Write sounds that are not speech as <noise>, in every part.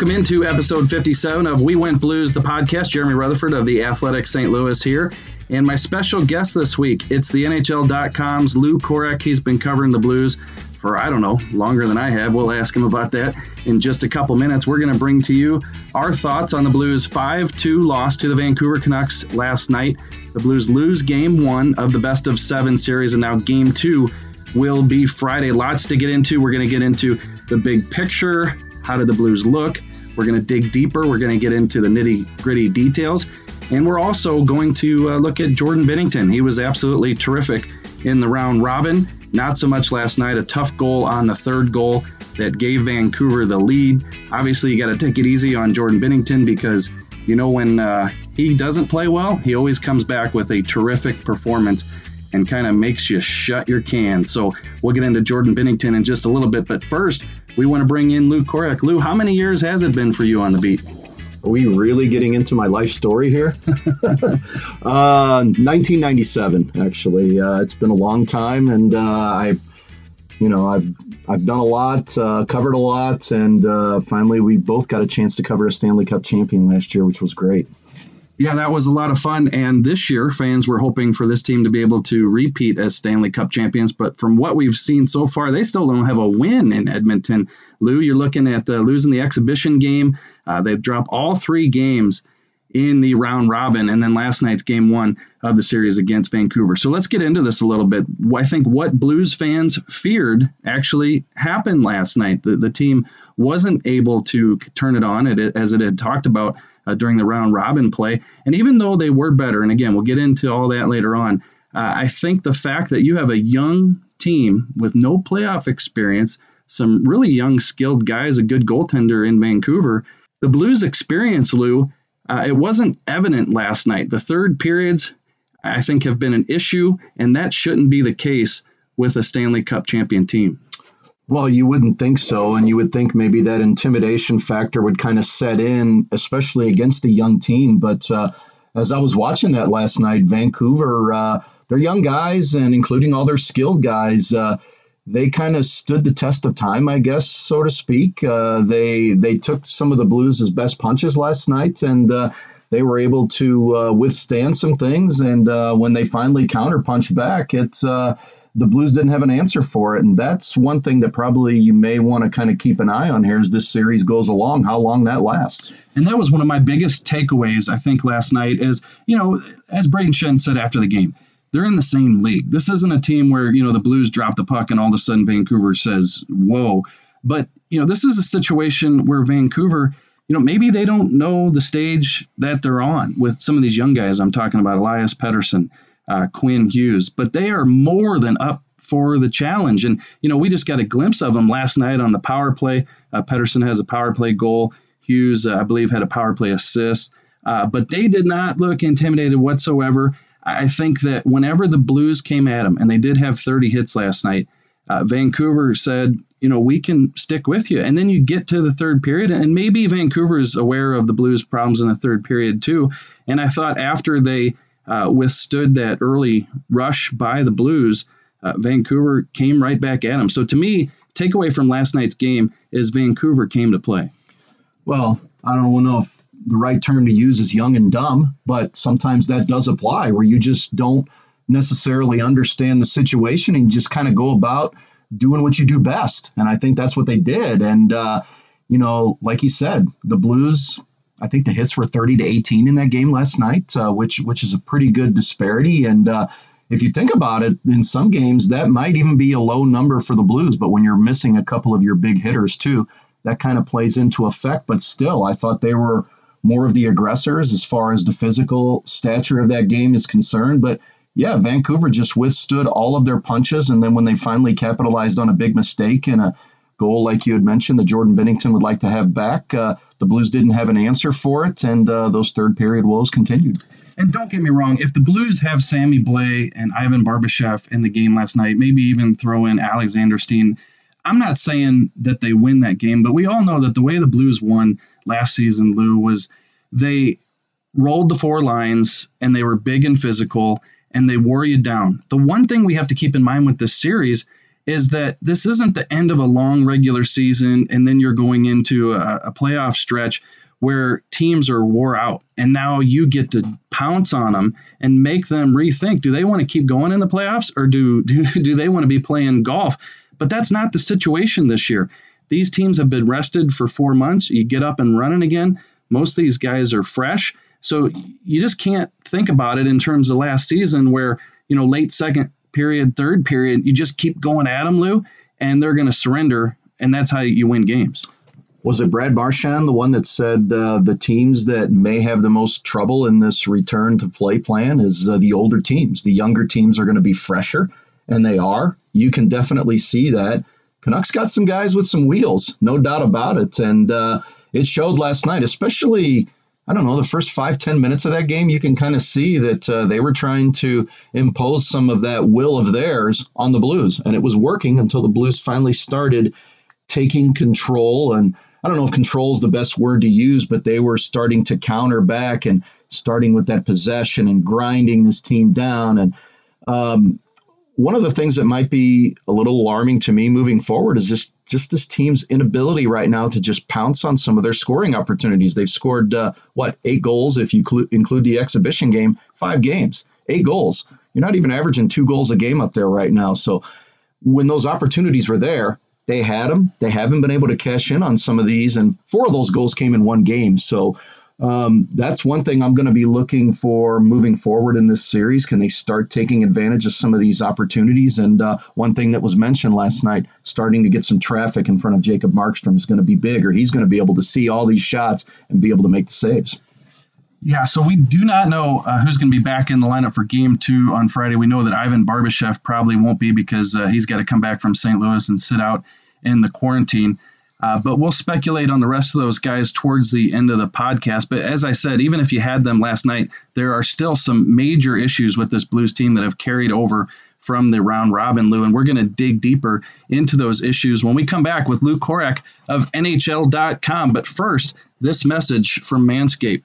welcome into episode 57 of We Went Blues, the podcast. Jeremy Rutherford of the Athletic St. Louis here. And my special guest this week, it's the NHL.com's Lou Korac. He's been covering the Blues for, I don't know, longer than I have. We'll ask him about that in just a couple minutes. We're going to bring to you our thoughts on the Blues' 5 2 loss to the Vancouver Canucks last night. The Blues lose game one of the best of seven series, and now game two will be Friday. Lots to get into. We're going to get into the big picture how did the Blues look? We're going to dig deeper. We're going to get into the nitty gritty details. And we're also going to uh, look at Jordan Binnington. He was absolutely terrific in the round robin. Not so much last night. A tough goal on the third goal that gave Vancouver the lead. Obviously, you got to take it easy on Jordan Binnington because, you know, when uh, he doesn't play well, he always comes back with a terrific performance and kind of makes you shut your can. So we'll get into Jordan Binnington in just a little bit. But first, we want to bring in Lou Korac. Lou, how many years has it been for you on the beat? Are we really getting into my life story here? <laughs> <laughs> uh, 1997, actually. Uh, it's been a long time, and uh, I, you know, I've I've done a lot, uh, covered a lot, and uh, finally we both got a chance to cover a Stanley Cup champion last year, which was great yeah, that was a lot of fun. And this year, fans were hoping for this team to be able to repeat as Stanley Cup champions. But from what we've seen so far, they still don't have a win in Edmonton. Lou, you're looking at uh, losing the exhibition game. Uh, they've dropped all three games in the round robin, and then last night's game one of the series against Vancouver. So let's get into this a little bit. I think what Blues fans feared actually happened last night. The, the team wasn't able to turn it on, as it had talked about uh, during the round robin play. And even though they were better, and again, we'll get into all that later on, uh, I think the fact that you have a young team with no playoff experience, some really young, skilled guys, a good goaltender in Vancouver, the Blues experience, Lou, uh, it wasn't evident last night. The third periods, I think, have been an issue, and that shouldn't be the case with a Stanley Cup champion team. Well, you wouldn't think so. And you would think maybe that intimidation factor would kind of set in, especially against a young team. But uh, as I was watching that last night, Vancouver, uh, they're young guys, and including all their skilled guys, uh, they kind of stood the test of time, I guess, so to speak. Uh, they they took some of the Blues' best punches last night, and uh, they were able to uh, withstand some things. And when they finally counterpunched back, it's the Blues didn't have an answer for it. And that's one thing that probably you may want to kind of keep an eye on here as this series goes along, how long that lasts. And that was one of my biggest takeaways, I think, last night is, you know, as Brayden Schenn said after the game, they're in the same league. This isn't a team where, you know, the Blues drop the puck and all of a sudden Vancouver says, whoa. But, you know, this is a situation where Vancouver, you know, maybe they don't know the stage that they're on with some of these young guys I'm talking about, Elias Pettersson uh, Quinn Hughes, but they are more than up for the challenge. And, you know, we just got a glimpse of them last night on the power play. Uh, Pettersson has a power play goal. Hughes, uh, I believe, had a power play assist. Uh, but they did not look intimidated whatsoever. I think that whenever the Blues came at them, and they did have 30 hits last night, uh, Vancouver said, you know, we can stick with you. And then you get to the third period, and maybe Vancouver is aware of the Blues' problems in the third period too. And I thought after they uh, withstood that early rush by the Blues, uh, Vancouver came right back at them. So to me, takeaway from last night's game is Vancouver came to play. Well, I don't know if the right term to use is young and dumb, but sometimes that does apply where you just don't necessarily understand the situation and just kind of go about doing what you do best. And I think that's what they did. And, uh, you know, like you said, the Blues I think the hits were 30 to 18 in that game last night, uh, which which is a pretty good disparity. And uh, if you think about it, in some games that might even be a low number for the Blues. But when you're missing a couple of your big hitters too, that kind of plays into effect. But still, I thought they were more of the aggressors as far as the physical stature of that game is concerned. But yeah, Vancouver just withstood all of their punches, and then when they finally capitalized on a big mistake and a goal, like you had mentioned, that Jordan Binnington would like to have back. Uh, the Blues didn't have an answer for it, and uh, those third period woes continued. And don't get me wrong, if the Blues have Sammy Blais and Ivan Barbashev in the game last night, maybe even throw in Alexander Steen, I'm not saying that they win that game, but we all know that the way the Blues won last season, Lou, was they rolled the four lines and they were big and physical and they wore you down. The one thing we have to keep in mind with this series is that this isn't the end of a long regular season and then you're going into a, a playoff stretch where teams are wore out and now you get to pounce on them and make them rethink do they want to keep going in the playoffs or do do, <laughs> do they want to be playing golf? But that's not the situation this year. These teams have been rested for four months. You get up and running again. Most of these guys are fresh. So you just can't think about it in terms of last season where you know late second period third period you just keep going at them lou and they're going to surrender and that's how you win games was it Brad Marchand, the one that said uh, the teams that may have the most trouble in this return to play plan is uh, the older teams. The younger teams are going to be fresher, and they are. You can definitely see that. Canucks got some guys with some wheels, no doubt about it, and uh, it showed last night, especially. I don't know, the first five, ten minutes of that game, you can kind of see that uh, they were trying to impose some of that will of theirs on the Blues. And it was working until the Blues finally started taking control and I don't know if control is the best word to use, but they were starting to counter back and starting with that possession and grinding this team down. And um, one of the things that might be a little alarming to me moving forward is just just this team's inability right now to just pounce on some of their scoring opportunities. They've scored uh, what eight goals if you cl- include the exhibition game, five games, eight goals. You're not even averaging two goals a game up there right now. So when those opportunities were there, they had them. They haven't been able to cash in on some of these, and four of those goals came in one game. So um, that's one thing I'm going to be looking for moving forward in this series. Can they start taking advantage of some of these opportunities? And uh, one thing that was mentioned last night, starting to get some traffic in front of Jacob Markstrom is going to be big, or he's going to be able to see all these shots and be able to make the saves. Yeah, so we do not know uh, who's going to be back in the lineup for game two on Friday. We know that Ivan Barbashev probably won't be because uh, he's got to come back from St. Louis and sit out in the quarantine. Uh, but we'll speculate on the rest of those guys towards the end of the podcast. But as I said, even if you had them last night, there are still some major issues with this Blues team that have carried over from the round robin, Lou. And we're going to dig deeper into those issues when we come back with Lou Korac of NHL.com. But first, this message from Manscaped.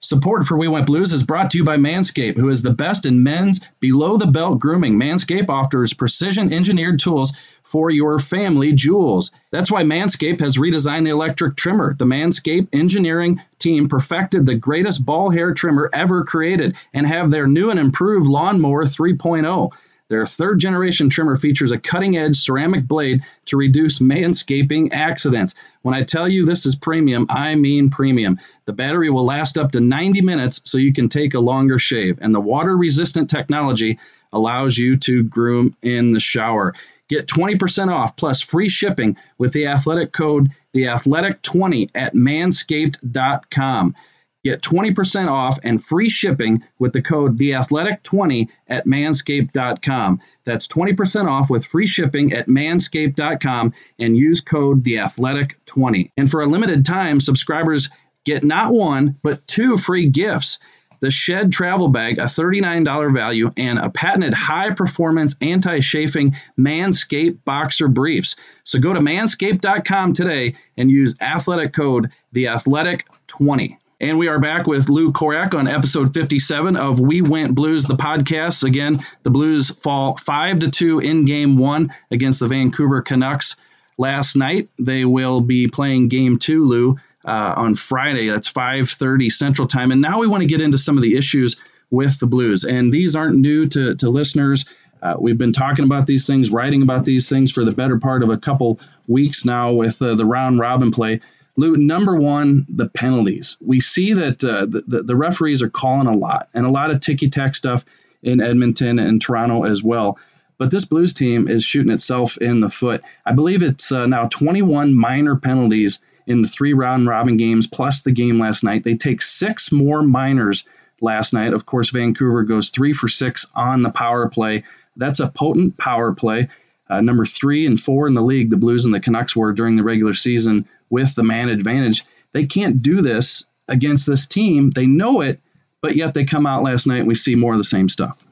Support for We Went Blues is brought to you by Manscaped, who is the best in men's below the belt grooming. Manscaped offers precision engineered tools for your family jewels. That's why Manscaped has redesigned the electric trimmer. The Manscaped engineering team perfected the greatest ball hair trimmer ever created and have their new and improved Lawnmower 3.0. Their third generation trimmer features a cutting edge ceramic blade to reduce manscaping accidents. When I tell you this is premium, I mean premium. The battery will last up to 90 minutes so you can take a longer shave, and the water resistant technology allows you to groom in the shower. Get 20% off plus free shipping with the athletic code the athletic 20 at manscaped.com. Get 20% off and free shipping with the code TheAthletic20 at manscaped.com. That's 20% off with free shipping at manscaped.com and use code TheAthletic20. And for a limited time, subscribers get not one, but two free gifts the Shed Travel Bag, a $39 value, and a patented high performance anti chafing Manscaped Boxer Briefs. So go to manscaped.com today and use athletic code TheAthletic20. And we are back with Lou Korac on episode 57 of We Went Blues, the podcast. Again, the Blues fall 5 to 2 in game one against the Vancouver Canucks last night. They will be playing game two, Lou, uh, on Friday. That's 5:30 Central Time. And now we want to get into some of the issues with the Blues. And these aren't new to, to listeners. Uh, we've been talking about these things, writing about these things for the better part of a couple weeks now with uh, the round robin play. Lou, number one, the penalties. We see that uh, the, the referees are calling a lot and a lot of ticky tack stuff in Edmonton and Toronto as well. But this Blues team is shooting itself in the foot. I believe it's uh, now 21 minor penalties in the three round robin games plus the game last night. They take six more minors last night. Of course, Vancouver goes three for six on the power play. That's a potent power play. Uh, number three and four in the league, the Blues and the Canucks were during the regular season with the man advantage. They can't do this against this team. They know it, but yet they come out last night and we see more of the same stuff.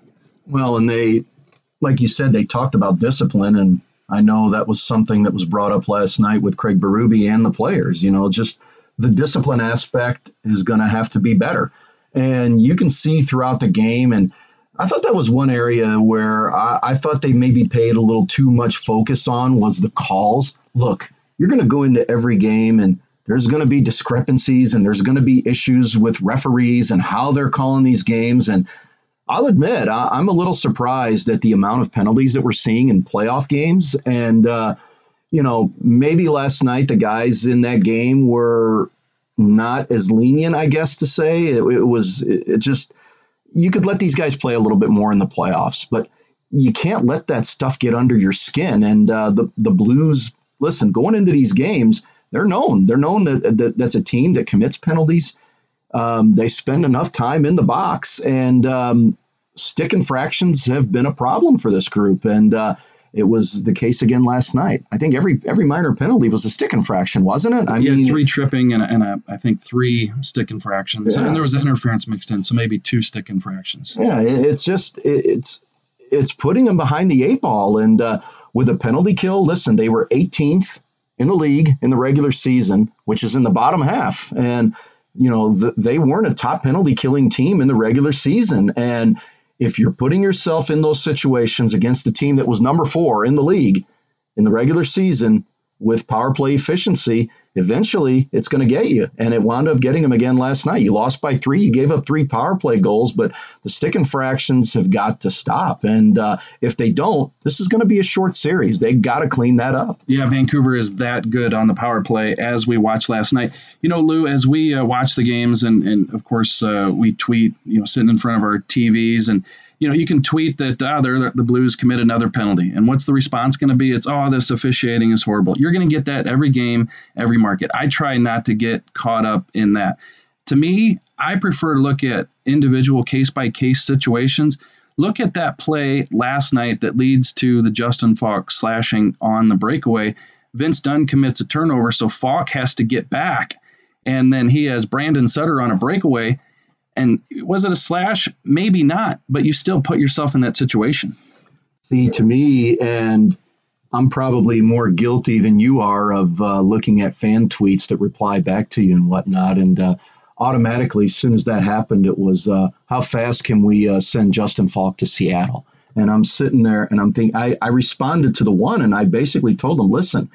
Well, and they, like you said, they talked about discipline, and I know that was something that was brought up last night with Craig Berube and the players. You know, just the discipline aspect is going to have to be better. And you can see throughout the game, and I thought that was one area where I, I, thought they maybe paid a little too much focus on was the calls. Look, you're going to go into every game and there's going to be discrepancies and there's going to be issues with referees and how they're calling these games. And I'll admit, I, am a little surprised at the amount of penalties that we're seeing in playoff games. And, uh, you know, maybe last night the guys in that game were not as lenient, I guess to say. It, it was, it, it just, you could let these guys play a little bit more in the playoffs, but you can't let that stuff get under your skin. And uh, the, the Blues, listen, going into these games, they're known. They're known that, that that's a team that commits penalties. Um, they spend enough time in the box, and um, stick infractions have been a problem for this group. And uh, it was the case again last night. I think every every minor penalty was a stick infraction, wasn't it? I yeah, mean, three tripping and, and a, I think three stick infractions, yeah. and there was an interference mixed in, so maybe two stick infractions. Yeah, it's just it's it's putting them behind the eight ball, and uh, with a penalty kill. Listen, they were 18th in the league in the regular season, which is in the bottom half. And, you know, the, they weren't a top penalty killing team in the regular season. And if you're putting yourself in those situations against a team that was number four in the league in the regular season with power play efficiency, eventually it's going to get you. And it wound up getting them again last night. You lost by three. You gave up three power play goals, but the stick infractions have got to stop. And uh, if they don't, this is going to be a short series. They got to clean that up. Yeah, Vancouver is that good on the power play as we watched last night. You know, Lou, as we uh, watch the games, and, and of course uh, we tweet, you know, sitting in front of our TVs and you know, you can tweet that ah, the Blues commit another penalty, and what's the response going to be? It's oh, this officiating is horrible. You're going to get that every game, every market. I try not to get caught up in that. To me, I prefer to look at individual case by case situations. Look at that play last night that leads to the Justin Faulk slashing on the breakaway. Vince Dunn commits a turnover, so Faulk has to get back, and then he has Brandon Sutter on a breakaway and was it a slash? Maybe not, but you still put yourself in that situation. See, to me, and I'm probably more guilty than you are of uh, looking at fan tweets that reply back to you and whatnot. And uh, automatically, as soon as that happened, it was uh, how fast can we uh, send Justin Faulk to Seattle? And I'm sitting there and I'm thinking, I, I responded to the one and I basically told him, listen,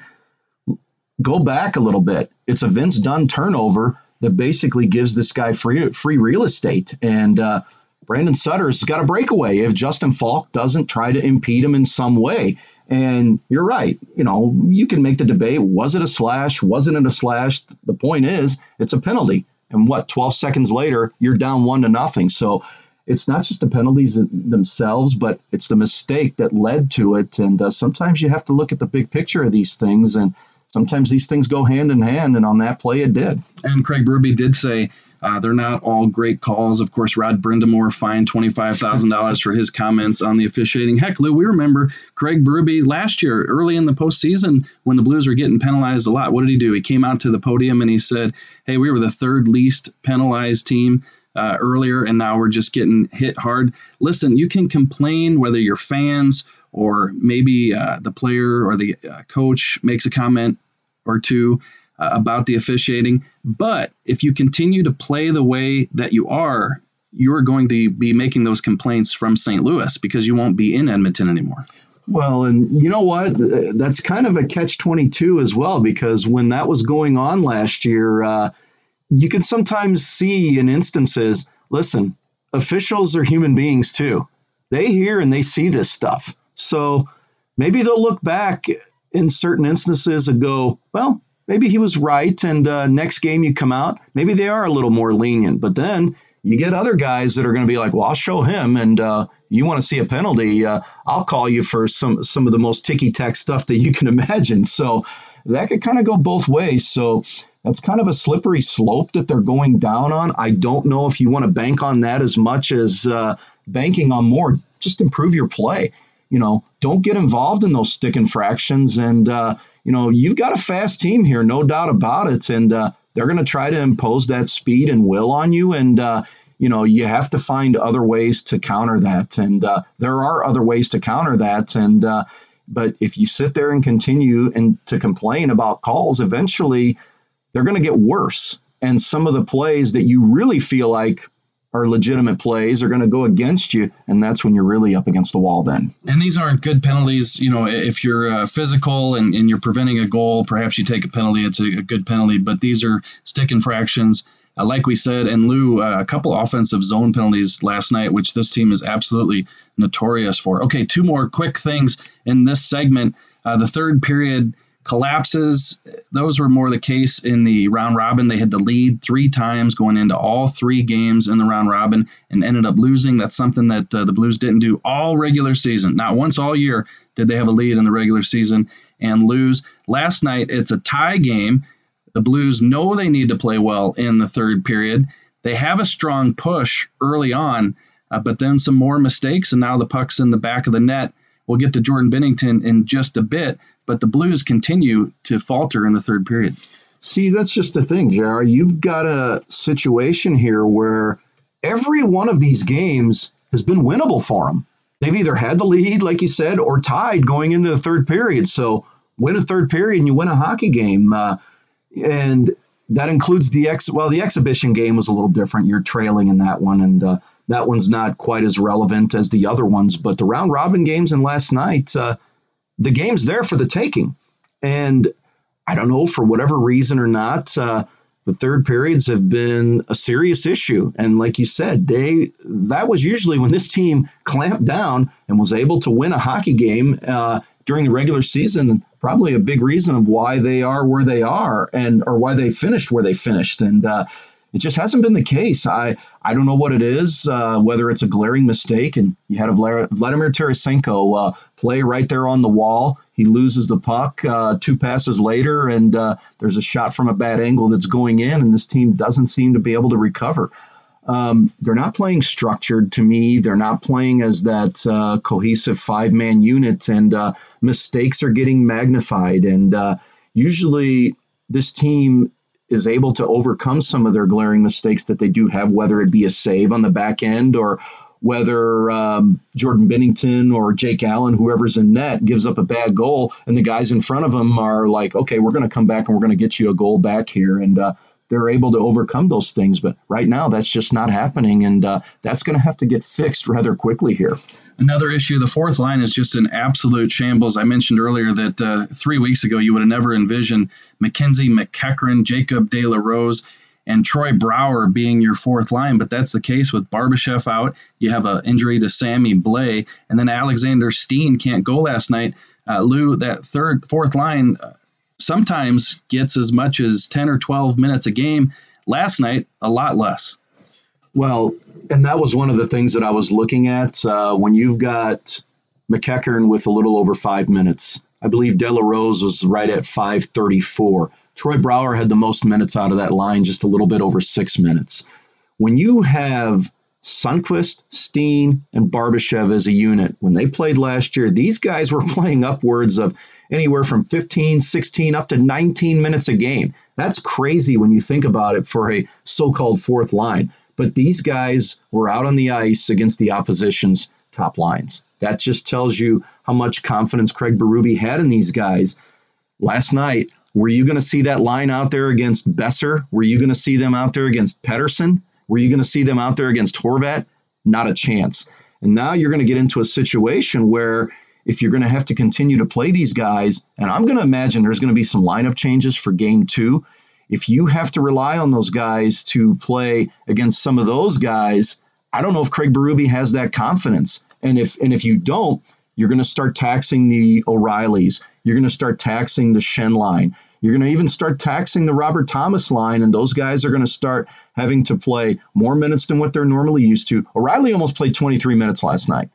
go back a little bit. It's a Vince Dunn turnover that basically gives this guy free free real estate. And uh, Brandon Sutter's got a breakaway if Justin Faulk doesn't try to impede him in some way. And you're right. You know, you can make the debate was it a slash? Wasn't it a slash? The point is, it's a penalty. And what, 12 seconds later, you're down one to nothing. So it's not just the penalties themselves, but it's the mistake that led to it. And uh, sometimes you have to look at the big picture of these things. And sometimes these things go hand in hand, and on that play, it did. And Craig Berube did say uh, they're not all great calls. Of course, Rod Brind'Amour fined $25,000 for his comments on the officiating. Heck, Lou, we remember Craig Berube last year, early in the postseason, when the Blues were getting penalized a lot. What did he do? He came out to the podium and he said, Hey, we were the third least penalized team. Uh, earlier, and now we're just getting hit hard. Listen, you can complain whether you're fans or maybe uh, the player or the uh, coach makes a comment or two uh, about the officiating. But if you continue to play the way that you are, you're going to be making those complaints from St. Louis because you won't be in Edmonton anymore. Well, and you know what? That's kind of a catch 22 as well, because when that was going on last year, uh, you can sometimes see in instances listen, officials are human beings too. They hear and they see this stuff. So maybe they'll look back in certain instances and go, well, maybe he was right. And uh, next game you come out, maybe they are a little more lenient. But then you get other guys that are going to be like, well, I'll show him. And uh, you want to see a penalty, uh, I'll call you for some some of the most ticky tack stuff that you can <laughs> imagine. So that could kind of go both ways. So that's kind of a slippery slope that they're going down on. I don't know if you want to bank on that as much as uh, banking on more. Just improve your play you know, don't get involved in those stick infractions. And, uh, you know, you've got a fast team here, no doubt about it. And uh, they're going to try to impose that speed and will on you. And, uh, you know, you have to find other ways to counter that. And uh, there are other ways to counter that. And, uh, but if you sit there and continue and to complain about calls, eventually they're going to get worse. And some of the plays that you really feel like are legitimate plays are going to go against you, and that's when you're really up against the wall then. And these aren't good penalties. You know, if you're uh, physical and, and you're preventing a goal, perhaps you take a penalty. It's a, a good penalty, but these are stick infractions. Uh, like we said, and Lou, uh, a couple offensive zone penalties last night, which this team is absolutely notorious for. Okay, two more quick things in this segment. Uh, the third period collapses. Those were more the case in the round robin. They had the lead three times going into all three games in the round robin and ended up losing. That's something that uh, the Blues didn't do all regular season. Not once all year did they have a lead in the regular season and lose. Last night, it's a tie game. The Blues know they need to play well in the third period. They have a strong push early on, uh, but then some more mistakes, and now the puck's in the back of the net. We'll get to Jordan Binnington in just a bit, but the Blues continue to falter in the third period. See, that's just the thing, JR. You've got a situation here where every one of these games has been winnable for them. They've either had the lead, like you said, or tied going into the third period. So win a third period and you win a hockey game. Uh, and that includes the ex. Well, the exhibition game was a little different. You're trailing in that one, and uh, that one's not quite as relevant as the other ones. But the round robin games and last night, uh, the game's there for the taking. And I don't know, for whatever reason or not, uh, the third periods have been a serious issue. And like you said, they that was usually when this team clamped down and was able to win a hockey game uh, during the regular season. Probably a big reason of why they are where they are and or why they finished where they finished. And uh, it just hasn't been the case. I I don't know what it is, uh, whether it's a glaring mistake. And you had a Vladimir Tarasenko uh, play right there on the wall. He loses the puck uh, two passes later, and uh, there's a shot from a bad angle that's going in, and this team doesn't seem to be able to recover. Um, they're not playing structured to me. They're not playing as that uh, cohesive five man unit, and uh, mistakes are getting magnified. And usually, this team is able to overcome some of their glaring mistakes that they do have, whether it be a save on the back end or whether um, Jordan Binnington or Jake Allen, whoever's in net, gives up a bad goal, and the guys in front of them are like, okay, we're going to come back and we're going to get you a goal back here. And uh, they're able to overcome those things. But right now, that's just not happening. And uh, that's going to have to get fixed rather quickly here. Another issue, the fourth line is just an absolute shambles. I mentioned earlier that uh, three weeks ago you would have never envisioned MacKenzie MacEachern, Jacob De La Rose, and Troy Brouwer being your fourth line, but that's the case with Barbashev out. You have an injury to Sammy Blais, and then Alexander Steen can't go last night. Uh, Lou, that third, fourth line uh, sometimes gets as much as 10 or 12 minutes a game. Last night, a lot less. Well, and that was one of the things that I was looking at. Uh, when you've got MacEachern with a little over five minutes, I believe De La Rose was right at 534. Troy Brouwer had the most minutes out of that line, just a little bit over six minutes. When you have Sundqvist, Steen, and Barbashev as a unit, when they played last year, these guys were <laughs> playing upwards of anywhere from 15, 16, up to 19 minutes a game. That's crazy when you think about it for a so called fourth line. But these guys were out on the ice against the opposition's top lines. That just tells you how much confidence Craig Berube had in these guys. Last night, were you going to see that line out there against Boeser? Were you going to see them out there against Pettersson? Were you going to see them out there against Horvat? Not a chance. And now you're going to get into a situation where if you're going to have to continue to play these guys, and I'm going to imagine there's going to be some lineup changes for game two if you have to rely on those guys to play against some of those guys, I don't know if Craig Berube has that confidence. And if and if you don't, you're going to start taxing the O'Reillys. You're going to start taxing the Schenn line. You're going to even start taxing the Robert Thomas line, and those guys are going to start having to play more minutes than what they're normally used to. O'Reilly almost played 23 minutes last night.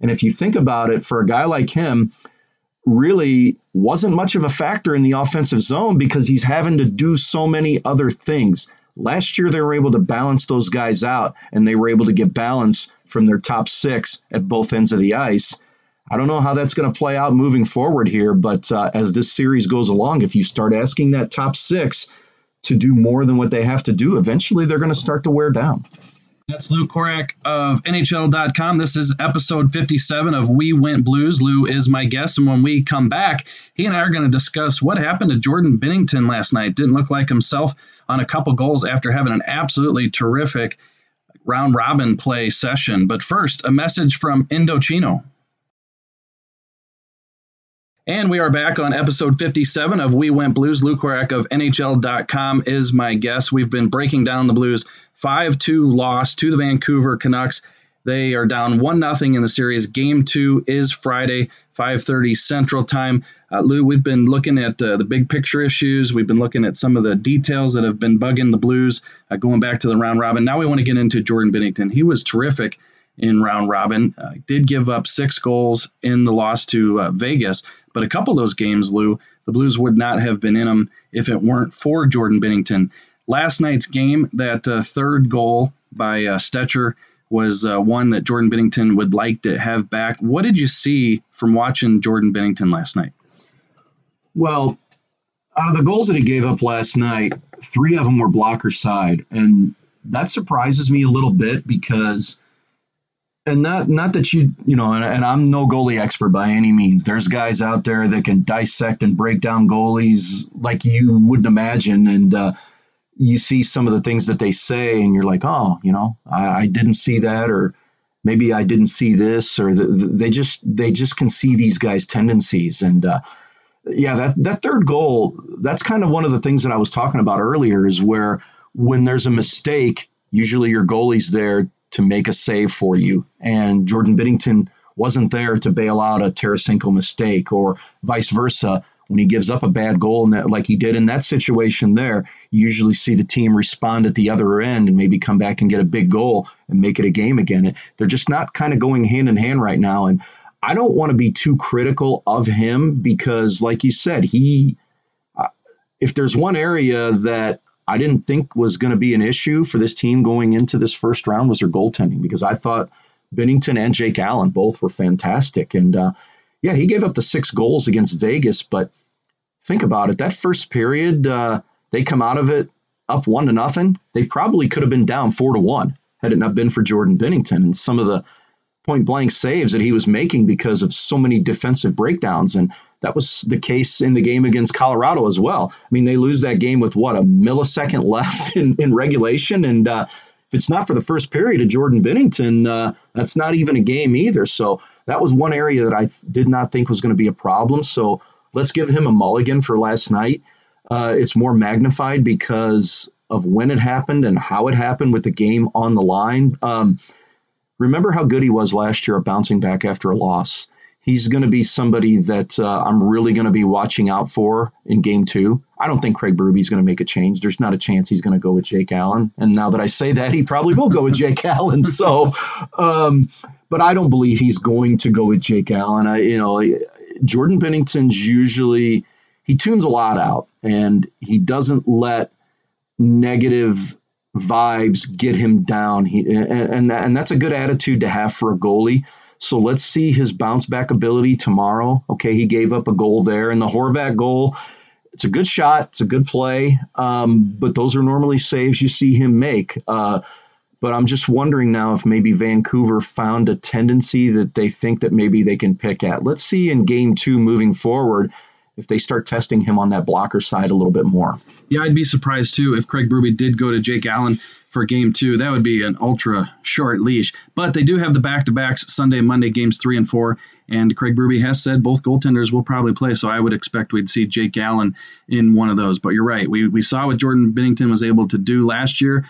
And if you think about it, for a guy like him, really wasn't much of a factor in the offensive zone because he's having to do so many other things. Last year, they were able to balance those guys out and they were able to get balance from their top six at both ends of the ice. I don't know how that's going to play out moving forward here, but uh, as this series goes along, if you start asking that top six to do more than what they have to do, eventually they're going to start to wear down. That's Lou Korac of NHL.com. This is episode 57 of We Went Blues. Lou is my guest, and when we come back, he and I are going to discuss what happened to Jordan Binnington last night. Didn't look like himself on a couple goals after having an absolutely terrific round robin play session. But first, a message from Indochino. And we are back on episode 57 of We Went Blues. Lou Korac of NHL.com is my guest. We've been breaking down the Blues 5 2 loss to the Vancouver Canucks. They are down 1 0 in the series. Game two is Friday, 5.30 Central Time. Uh, Lou, we've been looking at uh, the big picture issues. We've been looking at some of the details that have been bugging the Blues, uh, going back to the round robin. Now we want to get into Jordan Binnington. He was terrific in round robin. Uh, did give up six goals in the loss to uh, Vegas, but a couple of those games, Lou, the Blues would not have been in them if it weren't for Jordan Binnington. Last night's game, that uh, third goal by uh, Stecher was uh, one that Jordan Binnington would like to have back. What did you see from watching Jordan Binnington last night? Well, out of the goals that he gave up last night, three of them were blocker side, and that surprises me a little bit because and not not that you you know and, and, i'm no goalie expert by any means. There's guys out there that can dissect and break down goalies like you wouldn't imagine. And uh, you see some of the things that they say and you're like oh you know i, I didn't see that or maybe i didn't see this or the, the, they just they just can see these guys tendencies. And uh, yeah that that third goal that's kind of one of the things that i was talking about earlier is where when there's a mistake usually your goalie's there to make a save for you. And Jordan Binnington wasn't there to bail out a Tarasenko mistake or vice versa. When he gives up a bad goal, that, like he did in that situation there, you usually see the team respond at the other end and maybe come back and get a big goal and make it a game again. They're just not kind of going hand in hand right now. And I don't want to be too critical of him because, like you said, he, uh, if there's one area that I didn't think was going to be an issue for this team going into this first round was their goaltending because I thought Binnington and Jake Allen both were fantastic. And uh, yeah, he gave up the six goals against Vegas, but think about it. That first period, uh, they come out of it up one to nothing. They probably could have been down four to one had it not been for Jordan Binnington and some of the point blank saves that he was making because of so many defensive breakdowns. And that was the case in the game against Colorado as well. I mean, they lose that game with what a millisecond <laughs> left in, in regulation, and uh, if it's not for the first period of Jordan Binnington, uh, that's not even a game either. So that was one area that I did not think was going to be a problem. So let's give him a mulligan for last night. Uh, it's more magnified because of when it happened and how it happened with the game on the line. Um, remember how good he was last year at bouncing back after a loss he's going to be somebody that uh, I'm really going to be watching out for in game two. I don't think Craig Berube's going to make a change. There's not a chance he's going to go with Jake Allen. And now that I say that, he probably will go with Jake <laughs> Allen. So, um, but I don't believe he's going to go with Jake Allen. I, you know, Jordan Binnington's usually he tunes a lot out and he doesn't let negative vibes get him down. He and and, that, and that's a good attitude to have for a goalie. So let's see his bounce back ability tomorrow. Okay, he gave up a goal there, and the Horvat goal. It's a good shot. It's a good play, um, but those are normally saves you see him make. Uh, but I'm just wondering now if maybe Vancouver found a tendency that they think that maybe they can pick at. Let's see in game two moving forward if they start testing him on that blocker side a little bit more. Yeah, I'd be surprised too if Craig Berube did go to Jake Allen for game two. That would be an ultra short leash. But they do have the back to backs Sunday, Monday games three and four. And Craig Berube has said both goaltenders will probably play. So I would expect we'd see Jake Allen in one of those. But you're right. We, we saw what Jordan Binnington was able to do last year.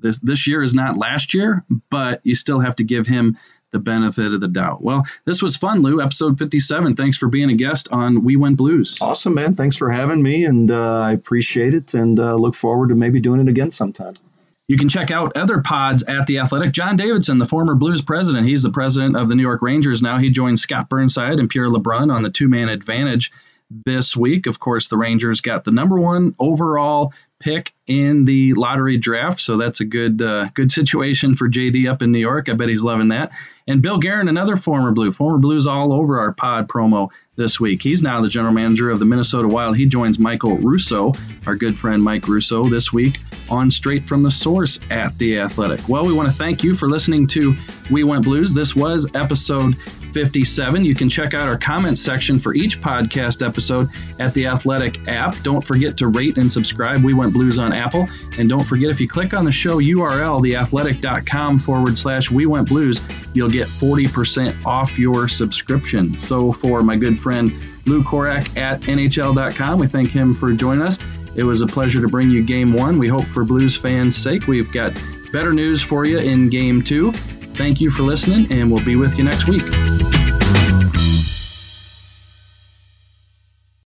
This this year is not last year, but you still have to give him the benefit of the doubt. Well, this was fun, Lou. Episode 57. Thanks for being a guest on We Went Blues. Awesome, man. Thanks for having me, and uh, I appreciate it, and uh, look forward to maybe doing it again sometime. You can check out other pods at The Athletic. John Davidson, the former Blues president, he's the president of the New York Rangers now. He joins Scott Burnside and Pierre LeBrun on the two man advantage this week. Of course, the Rangers got the number one overall pick in the lottery draft, so that's a good uh, good situation for JD up in New York. I bet he's loving that. And Bill Guerin, another former Blue, former Blues all over our pod promo this week. He's now the general manager of the Minnesota Wild. He joins Michael Russo, our good friend Mike Russo, this week on Straight from the Source at The Athletic. Well, we want to thank you for listening to We Went Blues. This was episode 57. You can check out our comments section for each podcast episode at the Athletic app. Don't forget to rate and subscribe. We Went Blues on Apple. And don't forget, if you click on the show URL, theathletic.com forward slash We Went Blues, you'll get 40% off your subscription. So for my good friend Lou Korac at NHL.com, we thank him for joining us. It was a pleasure to bring you game one. We hope for Blues fans' sake, we've got better news for you in game two. Thank you for listening, and we'll be with you next week.